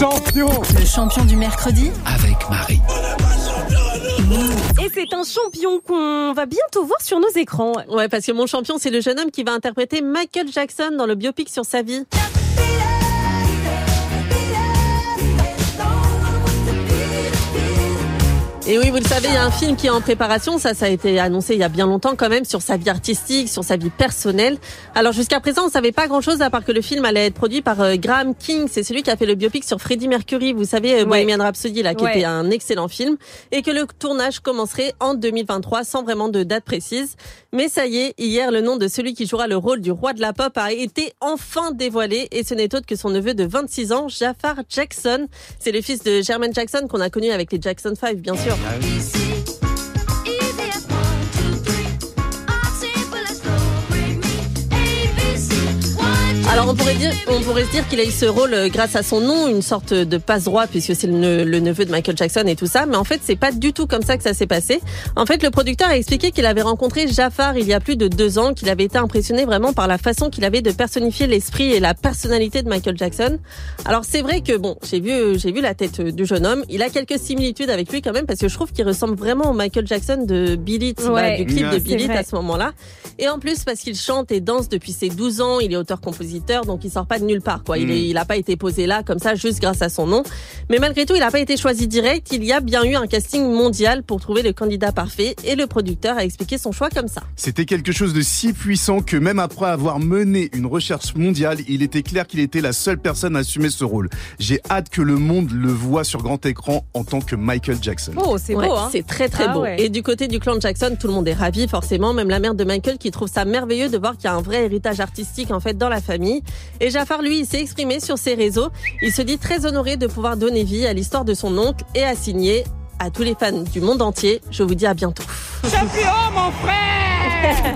champion Le champion du mercredi avec Marie. Et c'est un champion qu'on va bientôt voir sur nos écrans. Ouais, parce que mon champion, c'est le jeune homme qui va interpréter Michael Jackson dans le biopic sur sa vie. Et oui, vous le savez, il y a un film qui est en préparation. Ça, ça a été annoncé il y a bien longtemps quand même sur sa vie artistique, sur sa vie personnelle. Alors jusqu'à présent, on savait pas grand-chose à part que le film allait être produit par euh, Graham King. C'est celui qui a fait le biopic sur Freddie Mercury. Vous savez, euh, Bohemian Rhapsody, là, qui Ouais. était un excellent film. Et que le tournage commencerait en 2023 sans vraiment de date précise. Mais ça y est, hier, le nom de celui qui jouera le rôle du roi de la pop a été enfin dévoilé. Et ce n'est autre que son neveu de 26 ans, Jafar Jackson. C'est le fils de Jermaine Jackson qu'on a connu avec les Jackson 5, bien sûr. See. Alors on pourrait dire, on pourrait se dire qu'il a eu ce rôle euh, grâce à son nom, une sorte de passe-droit puisque c'est le, ne- le neveu de Michael Jackson et tout ça, mais en fait c'est pas du tout comme ça que ça s'est passé. En fait le producteur a expliqué qu'il avait rencontré Jafar il y a plus de deux ans, qu'il avait été impressionné vraiment par la façon qu'il avait de personnifier l'esprit et la personnalité de Michael Jackson. Alors c'est vrai que bon, j'ai vu, j'ai vu la tête du jeune homme, il a quelques similitudes avec lui quand même parce que je trouve qu'il ressemble vraiment au Michael Jackson de Billy, Ouais, voilà, du clip de Billy à ce moment-là. Et en plus parce qu'il chante et danse depuis ses 12 ans, il est auteur-compositeur, donc il sort pas de nulle part. Quoi. Il, Mm. est, il a pas été posé là comme ça juste grâce à son nom. Mais malgré tout, il n'a pas été choisi direct. Il y a bien eu un casting mondial pour trouver le candidat parfait et le producteur a expliqué son choix comme ça. C'était quelque chose de si puissant que même après avoir mené une recherche mondiale, il était clair qu'il était la seule personne à assumer ce rôle. J'ai hâte que le monde le voit sur grand écran en tant que Michael Jackson. Oh, c'est Ouais, beau, hein C'est très très Ah beau. ouais. Et du côté du clan Jackson, tout le monde est ravi forcément, même la mère de Michael qui trouve ça merveilleux de voir qu'il y a un vrai héritage artistique en fait dans la famille. Et Jafar lui, il s'est exprimé sur ses réseaux. Il se dit très honoré de pouvoir donner vie à l'histoire de son oncle et a signé à tous les fans du monde entier. Je vous dis à bientôt.